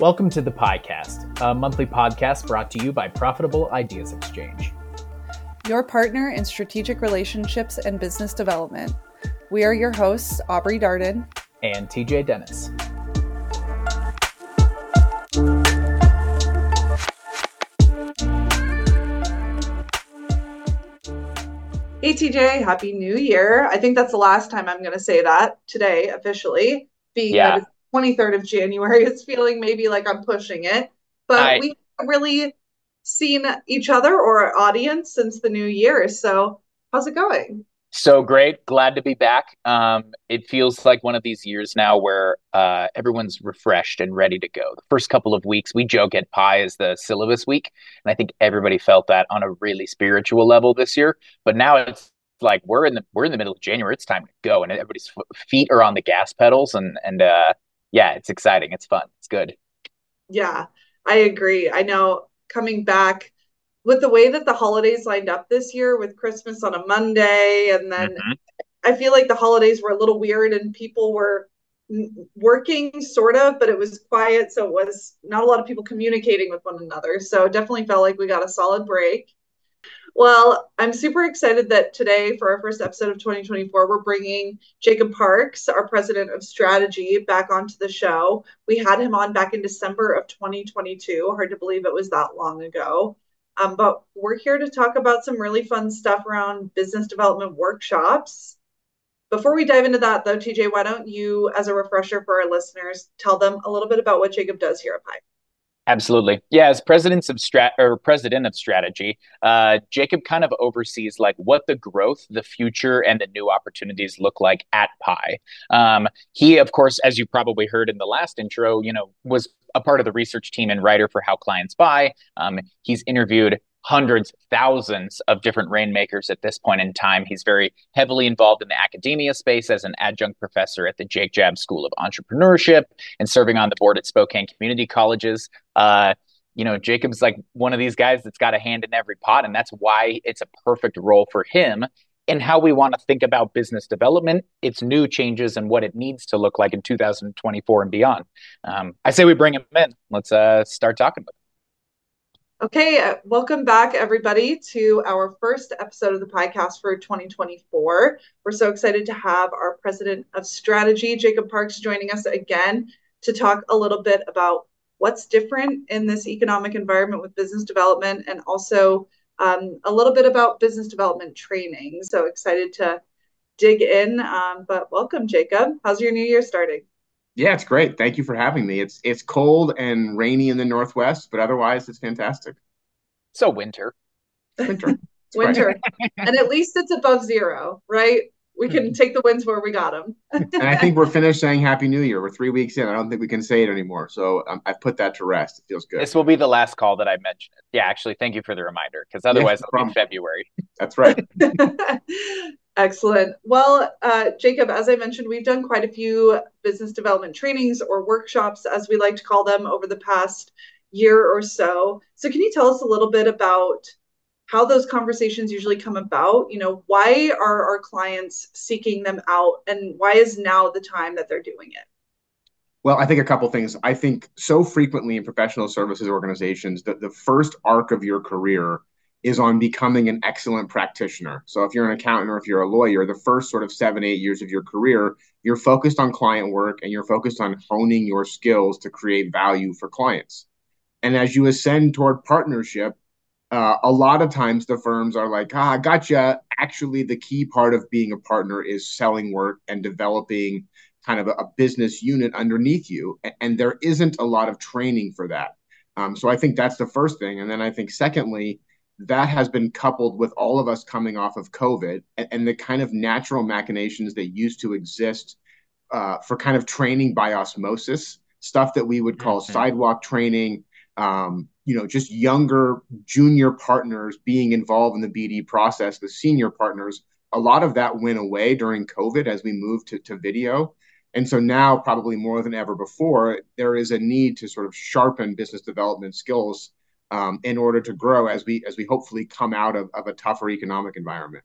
Welcome to the podcast, a monthly podcast brought to you by Profitable Ideas Exchange. Your partner in strategic relationships and business development. We are your hosts, Aubrey Darden and TJ Dennis. Hey TJ, happy new year. I think that's the last time I'm going to say that today officially. Being yeah. 23rd of January, it's feeling maybe like I'm pushing it. But I... we haven't really seen each other or our audience since the new year. So, how's it going? So great. Glad to be back. Um, it feels like one of these years now where uh, everyone's refreshed and ready to go. The first couple of weeks, we joke at PIE is the syllabus week. And I think everybody felt that on a really spiritual level this year. But now it's like we're in the we're in the middle of January. It's time to go, and everybody's feet are on the gas pedals, and and uh, yeah, it's exciting. It's fun. It's good. Yeah, I agree. I know coming back with the way that the holidays lined up this year with Christmas on a Monday and then mm-hmm. I feel like the holidays were a little weird and people were working sort of but it was quiet so it was not a lot of people communicating with one another. So definitely felt like we got a solid break. Well i'm super excited that today for our first episode of 2024 we're bringing jacob parks our president of strategy back onto the show. We had him on back in december of 2022 hard to believe it was that long ago um, but we're here to talk about some really fun stuff around business development workshops. Before we dive into that, though, TJ, why don't you, as a refresher for our listeners, tell them a little bit about what Jacob does here at PIE? Absolutely. Yeah, as president of strat or president of strategy, uh, Jacob kind of oversees like what the growth, the future, and the new opportunities look like at PIE. Um, he, of course, as you probably heard in the last intro, you know, was a part of the research team and writer for How Clients Buy. Um, he's interviewed hundreds, thousands of different rainmakers at this point in time. He's very heavily involved in the academia space as an adjunct professor at the Jake Jabs School of Entrepreneurship and serving on the board at Spokane Community Colleges. Uh, you know, Jacob's like one of these guys that's got a hand in every pot, and that's why it's a perfect role for him in how we want to think about business development, its new changes, and what it needs to look like in 2024 and beyond. Um, I say we bring him in. Let's uh, start talking with him. Okay, uh, welcome back, everybody, to our first episode of the podcast for 2024. We're so excited to have our president of strategy, Jacob Parks, joining us again to talk a little bit about what's different in this economic environment with business development and also um, a little bit about business development training. So excited to dig in. Um, but welcome, Jacob. How's your new year starting? Yeah, it's great. Thank you for having me. It's it's cold and rainy in the northwest, but otherwise it's fantastic. So winter. Winter. winter. and at least it's above zero, right? We can mm-hmm. take the wins where we got them. and I think we're finished saying Happy New Year. We're three weeks in. I don't think we can say it anymore. So um, I've put that to rest. It feels good. This will be the last call that I mention it. Yeah, actually, thank you for the reminder because otherwise it'll be February. That's right. Excellent. Well, uh, Jacob, as I mentioned, we've done quite a few business development trainings or workshops, as we like to call them, over the past year or so. So, can you tell us a little bit about how those conversations usually come about? You know, why are our clients seeking them out, and why is now the time that they're doing it? Well, I think a couple things. I think so frequently in professional services organizations that the first arc of your career is on becoming an excellent practitioner. So if you're an accountant or if you're a lawyer, the first sort of seven, eight years of your career, you're focused on client work and you're focused on honing your skills to create value for clients. And as you ascend toward partnership, uh, a lot of times the firms are like, ah, gotcha. Actually, the key part of being a partner is selling work and developing kind of a, a business unit underneath you. And, and, there isn't a lot of training for that. Um, so I think that's the first thing. And then I think, secondly, that has been coupled with all of us coming off of COVID and, and the kind of natural machinations that used to exist uh, for kind of training by osmosis, stuff that we would call mm-hmm. sidewalk training, um, you know, just younger junior partners being involved in the BD process, the senior partners. A lot of that went away during COVID as we moved to, to video. And so now, probably more than ever before, there is a need to sort of sharpen business development skills um, in order to grow as we as we hopefully come out of, of a tougher economic environment.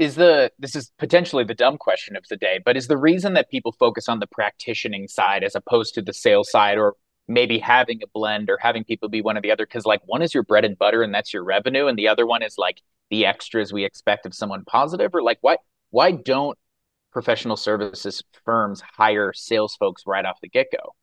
is the this is potentially the dumb question of the day, but is the reason that people focus on the practicing side as opposed to the sales side, or maybe having a blend or having people be one or the other? Because like one is your bread and butter and that's your revenue, and the other one is like the extras we expect of someone positive, or like why why don't professional services firms hire sales folks right off the get go?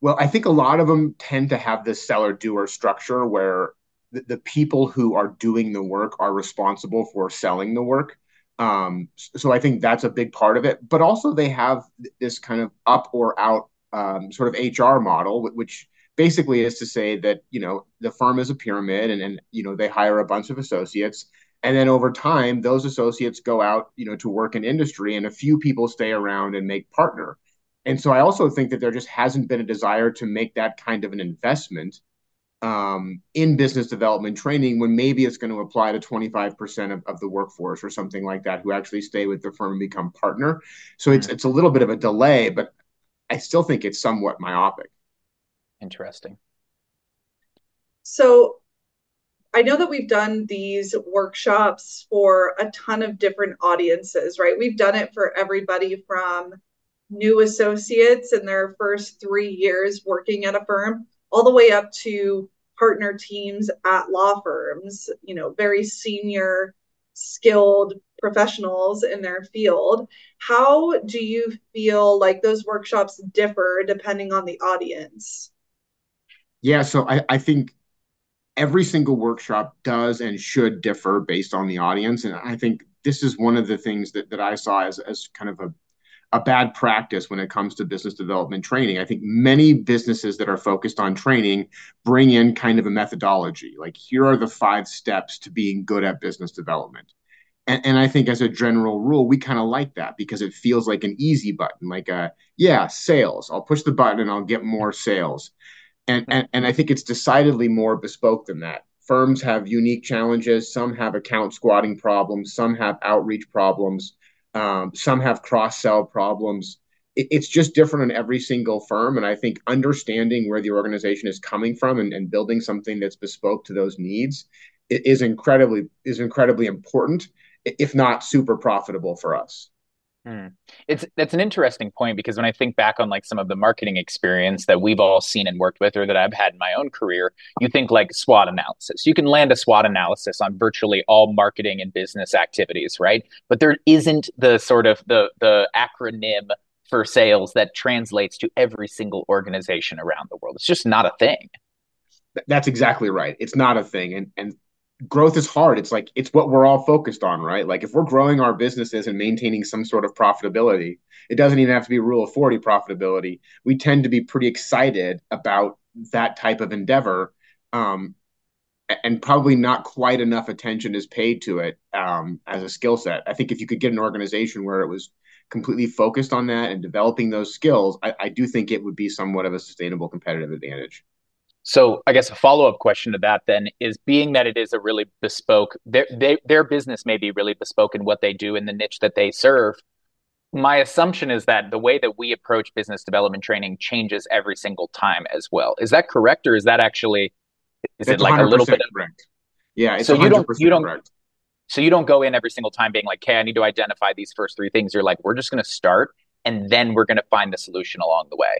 Well, I think a lot of them tend to have this seller doer structure where the, the people who are doing the work are responsible for selling the work. Um, so I think that's a big part of it. But also they have this kind of up or out um, sort of HR model, which basically is to say that you know the firm is a pyramid, and and you know they hire a bunch of associates, and then over time those associates go out you know to work in industry, and a few people stay around and make partner. And so I also think that there just hasn't been a desire to make that kind of an investment um, in business development training when maybe it's going to apply to 25% of, of the workforce or something like that who actually stay with the firm and become partner. So it's mm-hmm. it's a little bit of a delay, but I still think it's somewhat myopic. Interesting. So I know that we've done these workshops for a ton of different audiences, right? We've done it for everybody from new associates in their first three years working at a firm all the way up to partner teams at law firms, you know, very senior, skilled professionals in their field. How do you feel like those workshops differ depending on the audience? Yeah, so I, I think every single workshop does and should differ based on the audience. And I think this is one of the things that, that I saw as, as kind of a a bad practice when it comes to business development training. I think many businesses that are focused on training bring in kind of a methodology like, here are the five steps to being good at business development. And, and I think as a general rule, we kind of like that because it feels like an easy button, like a, yeah, sales. I'll push the button and I'll get more sales. And, and, and I think it's decidedly more bespoke than that. Firms have unique challenges. Some have account squatting problems. Some have outreach problems um, some have cross sell problems. It, it's just different in every single firm. And I think understanding where the organization is coming from and, and building something that's bespoke to those needs is incredibly is incredibly important, if not super profitable for us. Hmm. It's that's an interesting point because when I think back on like some of the marketing experience that we've all seen and worked with, or that I've had in my own career, you think like SWOT analysis. You can land a SWOT analysis on virtually all marketing and business activities, right? But there isn't the sort of the the acronym for sales that translates to every single organization around the world. It's just not a thing. That's exactly right. It's not a thing, and and growth is hard. It's like it's what we're all focused on, right? Like if we're growing our businesses and maintaining some sort of profitability, it doesn't even have to be rule of 40 profitability. We tend to be pretty excited about that type of endeavor. Um, and probably not quite enough attention is paid to it um, as a skill set. I think if you could get an organization where it was completely focused on that and developing those skills, I, I do think it would be somewhat of a sustainable competitive advantage. So I guess a follow up question to that then is being that it is a really bespoke their they, their business may be really bespoke in what they do in the niche that they serve. My assumption is that the way that we approach business development training changes every single time as well. Is that correct, or is that actually is That's it like a little bit of correct? Yeah, so you don't you don't correct. so you don't go in every single time being like, "Okay, I need to identify these first three things." You're like, "We're just going to start, and then we're going to find the solution along the way."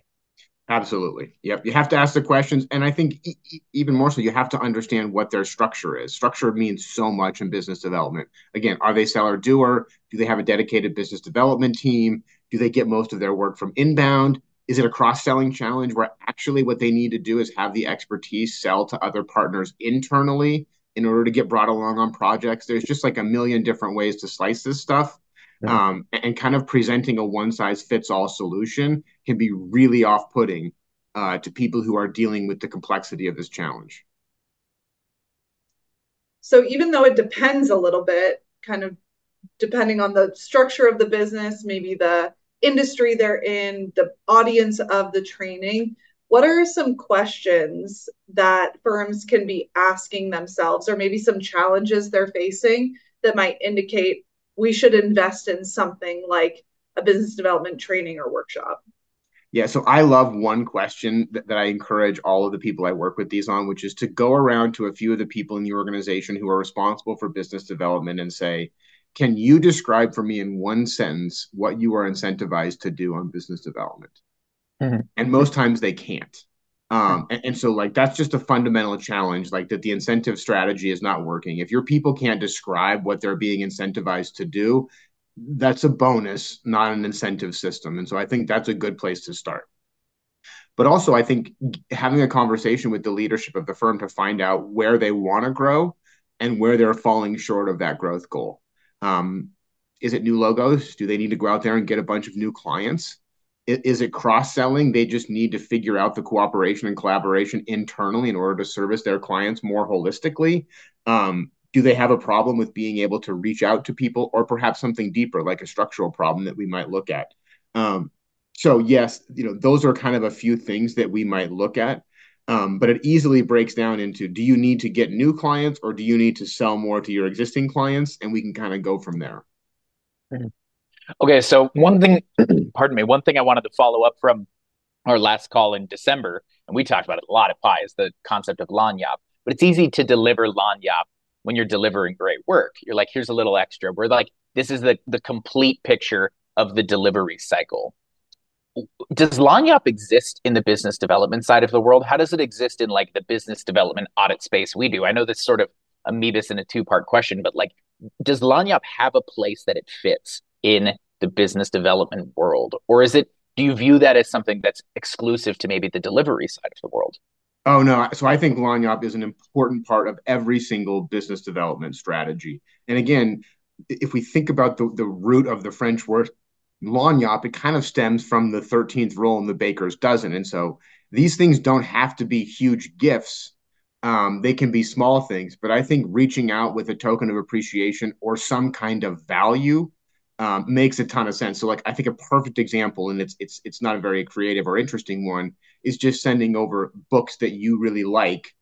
Absolutely. Yep. You have to ask the questions. And I think e- even more so, you have to understand what their structure is. Structure means so much in business development. Again, are they seller doer? Do they have a dedicated business development team? Do they get most of their work from inbound? Is it a cross selling challenge where actually what they need to do is have the expertise sell to other partners internally in order to get brought along on projects? There's just like a million different ways to slice this stuff um, and kind of presenting a one size fits all solution can be really off putting uh, to people who are dealing with the complexity of this challenge. So, even though it depends a little bit, kind of depending on the structure of the business, maybe the industry they're in, the audience of the training, what are some questions that firms can be asking themselves, or maybe some challenges they're facing that might indicate we should invest in something like a business development training or workshop? Yeah, so I love one question that, that, I encourage all of the people I work with these on, which is to go around to a few of the people in the organization who are responsible for business development and say, can you describe for me in one sentence what you are incentivized to do on business development? Mm-hmm. And most times they can't. Um, and, and, so like that's just a fundamental challenge, like that the incentive strategy is not working. If your people can't describe what they're being incentivized to do, that's a bonus, not an incentive system. And so I think that's a good place to start. But also, I think having a conversation with the leadership of the firm to find out where they want to grow and where they're falling short of that growth goal. Um, is it new logos? Do they need to go out there and get a bunch of new clients? is it cross selling? They just need to figure out the cooperation and collaboration internally in order to service their clients more holistically. Um, do they have a problem with being able to reach out to people, or perhaps something deeper, like a structural problem that we might look at? Um, so yes, you know those are kind of a few things that we might look at. Um, but it easily breaks down into do you need to get new clients or do you need to sell more to your existing clients and we can kind of go from there mm-hmm. okay so one thing pardon me one thing i wanted to follow up from our last call in december and we talked about it a lot at PIE is the concept of lagniappe but it's easy to deliver lagniappe when you're delivering great work you're like here's a little extra we're like this is the the complete picture of the delivery cycle does Lagniappe exist in the business development side of the world? How does it exist in like the business development audit space we do? I know this sort of amoebas in a two part question, but like, does Lagniappe have a place that it fits in the business development world? Or is it, do you view that as something that's exclusive to maybe the delivery side of the world? Oh no! So I think Lagniappe is an important part of every single business development strategy. And again, if we think about the, the root of the French word lagniappe, it kind of stems from the 13th rule in the baker's dozen. And so these things don't have to be huge gifts. Um, they can be small things, but I think reaching out with a token of appreciation or some kind of value um, makes a ton of sense. So, like, I think a perfect example, and it's it's it's not a very creative or interesting one, is just sending over books that you really like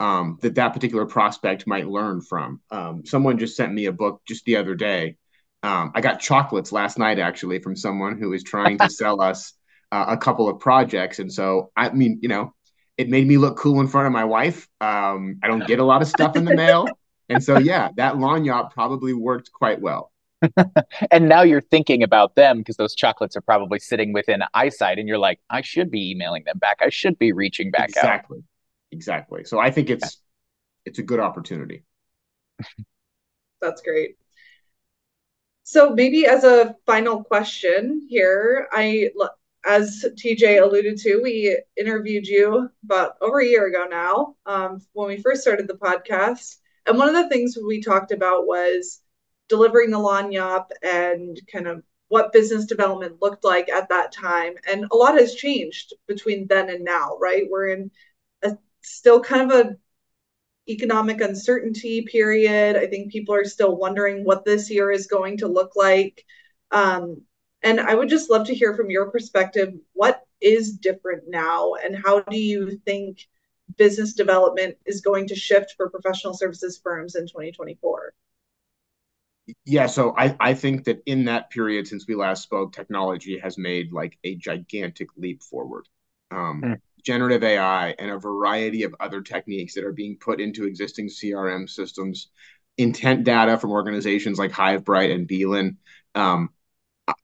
um, that that particular prospect might learn from. Um, someone just sent me a book just the other day um, I got chocolates last night actually from someone who is trying to sell us uh, a couple of projects, and so I mean, you know, it made me look cool in front of my wife. Um, I don't get a lot of stuff in the mail, and so yeah, that lagniappe probably worked quite well. and now you're thinking about them because those chocolates are probably sitting within eyesight, and you're like, I should be emailing them back. I should be reaching back exactly. out. Exactly, exactly. So I think it's it's a good opportunity. That's great. So maybe as a final question here, I as TJ alluded to, we interviewed you about over a year ago now um, when we first started the podcast. And one of the things we talked about was delivering the lagniappe and kind of what business development looked like at that time. And a lot has changed between then and now, right? We're in a, still kind of a economic uncertainty period. I think people are still wondering what this year is going to look like. Um, and I would just love to hear from your perspective what is different now, and how do you think business development is going to shift for professional services firms in 2024? Yeah, so I, I think that in that period since we last spoke, technology has made like a gigantic leap forward. Um, mm generative AI, and a variety of other techniques that are being put into existing CRM systems, intent data from organizations like Hivebright and Beeline. Um,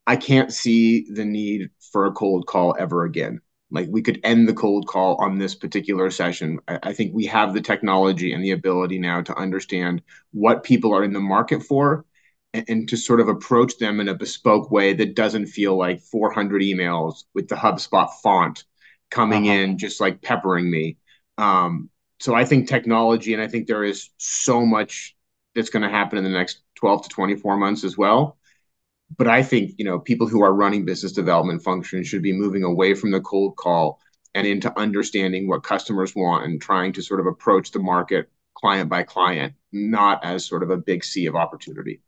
I can't see the need for a cold call ever again. Like we could end the cold call on this particular session. I, I think we have the technology and the ability now to understand what people are in the market for and, and to sort of approach them in a bespoke way that doesn't feel like 400 emails with the HubSpot font coming uh-huh. in just like peppering me. Um, so I think technology, and I think there is so much that's going to happen in the next 12 to 24 months as well. But I think, you know, people who are running business development functions should be moving away from the cold call and into understanding what customers want and trying to sort of approach the market client by client, not as sort of a big sea of opportunity.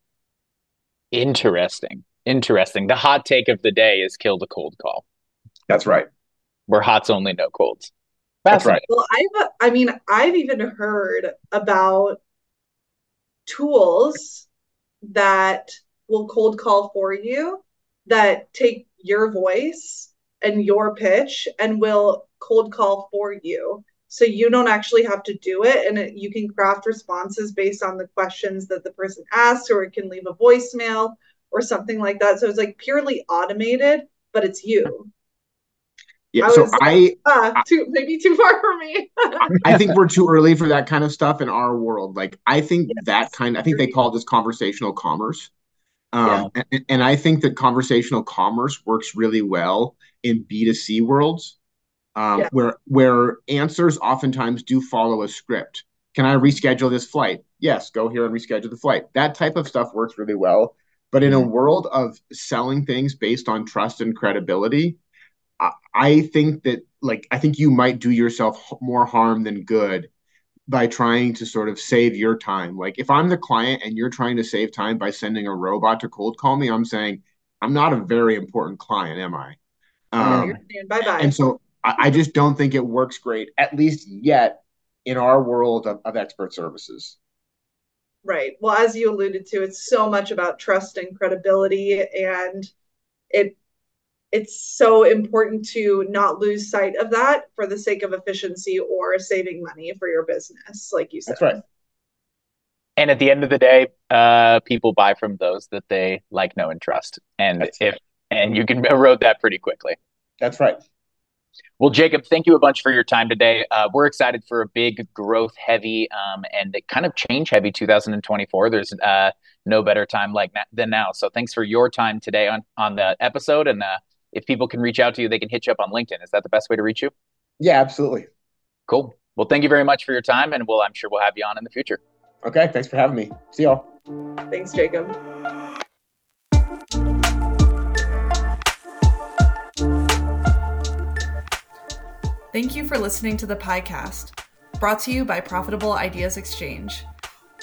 Interesting. Interesting. The hot take of the day is kill the cold call. That's right. We're hots only, no colds. That's right. Well, I've, I mean, I've even heard about tools that will cold call for you that take your voice and your pitch and will cold call for you. So you don't actually have to do it and it, you can craft responses based on the questions that the person asks or it can leave a voicemail or something like that so it's like purely automated but it's you yeah, I so I, uh, too, maybe too far for me. I think we're too early for that kind of stuff in our world. Like, I think yes. that kind. I think they call this conversational commerce. Um, yeah. and, and, I think that conversational commerce works really well in B2C worlds, um, yeah. where where answers oftentimes do follow a script. Can I reschedule this flight? Yes, go here and reschedule the flight. That type of stuff works really well. But in a mm-hmm. world of selling things based on trust and credibility, I think that like I think you might do yourself more harm than good by trying to sort of save your time. Like if I'm the client and you're trying to save time by sending a robot to cold call me, I'm saying I'm not a very important client, am I? Um, bye bye. And so I, I, just don't think it works great, at least yet, in our world of, of expert services. Right. Well, as you alluded to, it's so much about trust and credibility, and it it's so important to not lose sight of that for the sake of efficiency or saving money for your business, like you said. That's right. And at the end of the day, uh, people buy from those that they like, know, and trust. And That's if right. and you can erode that pretty quickly. That's right. Well, Jacob, thank you a bunch for your time today. Uh, we're excited for a big growth heavy um, and kind of change heavy 2024. There's uh, no better time like na- than now. So thanks for your time today on on the episode and uh, if people can reach out to you, they can hit you up on LinkedIn. Is that the best way to reach you? Yeah, absolutely. Cool. Well, thank you very much for your time, and we'll I'm sure we'll have you on in the future. Okay, thanks for having me. See y'all. Thanks, Jacob. Thank you for listening to the podcast, brought to you by Profitable Ideas Exchange.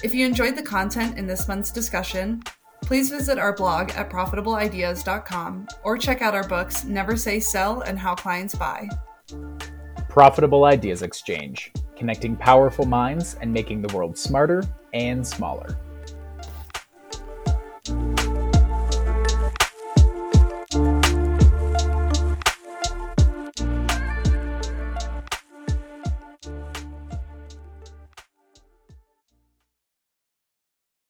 If you enjoyed the content in this month's discussion, Please visit our blog at profitableideas.com or check out our books Never Say Sell and How Clients Buy. Profitable Ideas Exchange, connecting powerful minds and making the world smarter and smaller.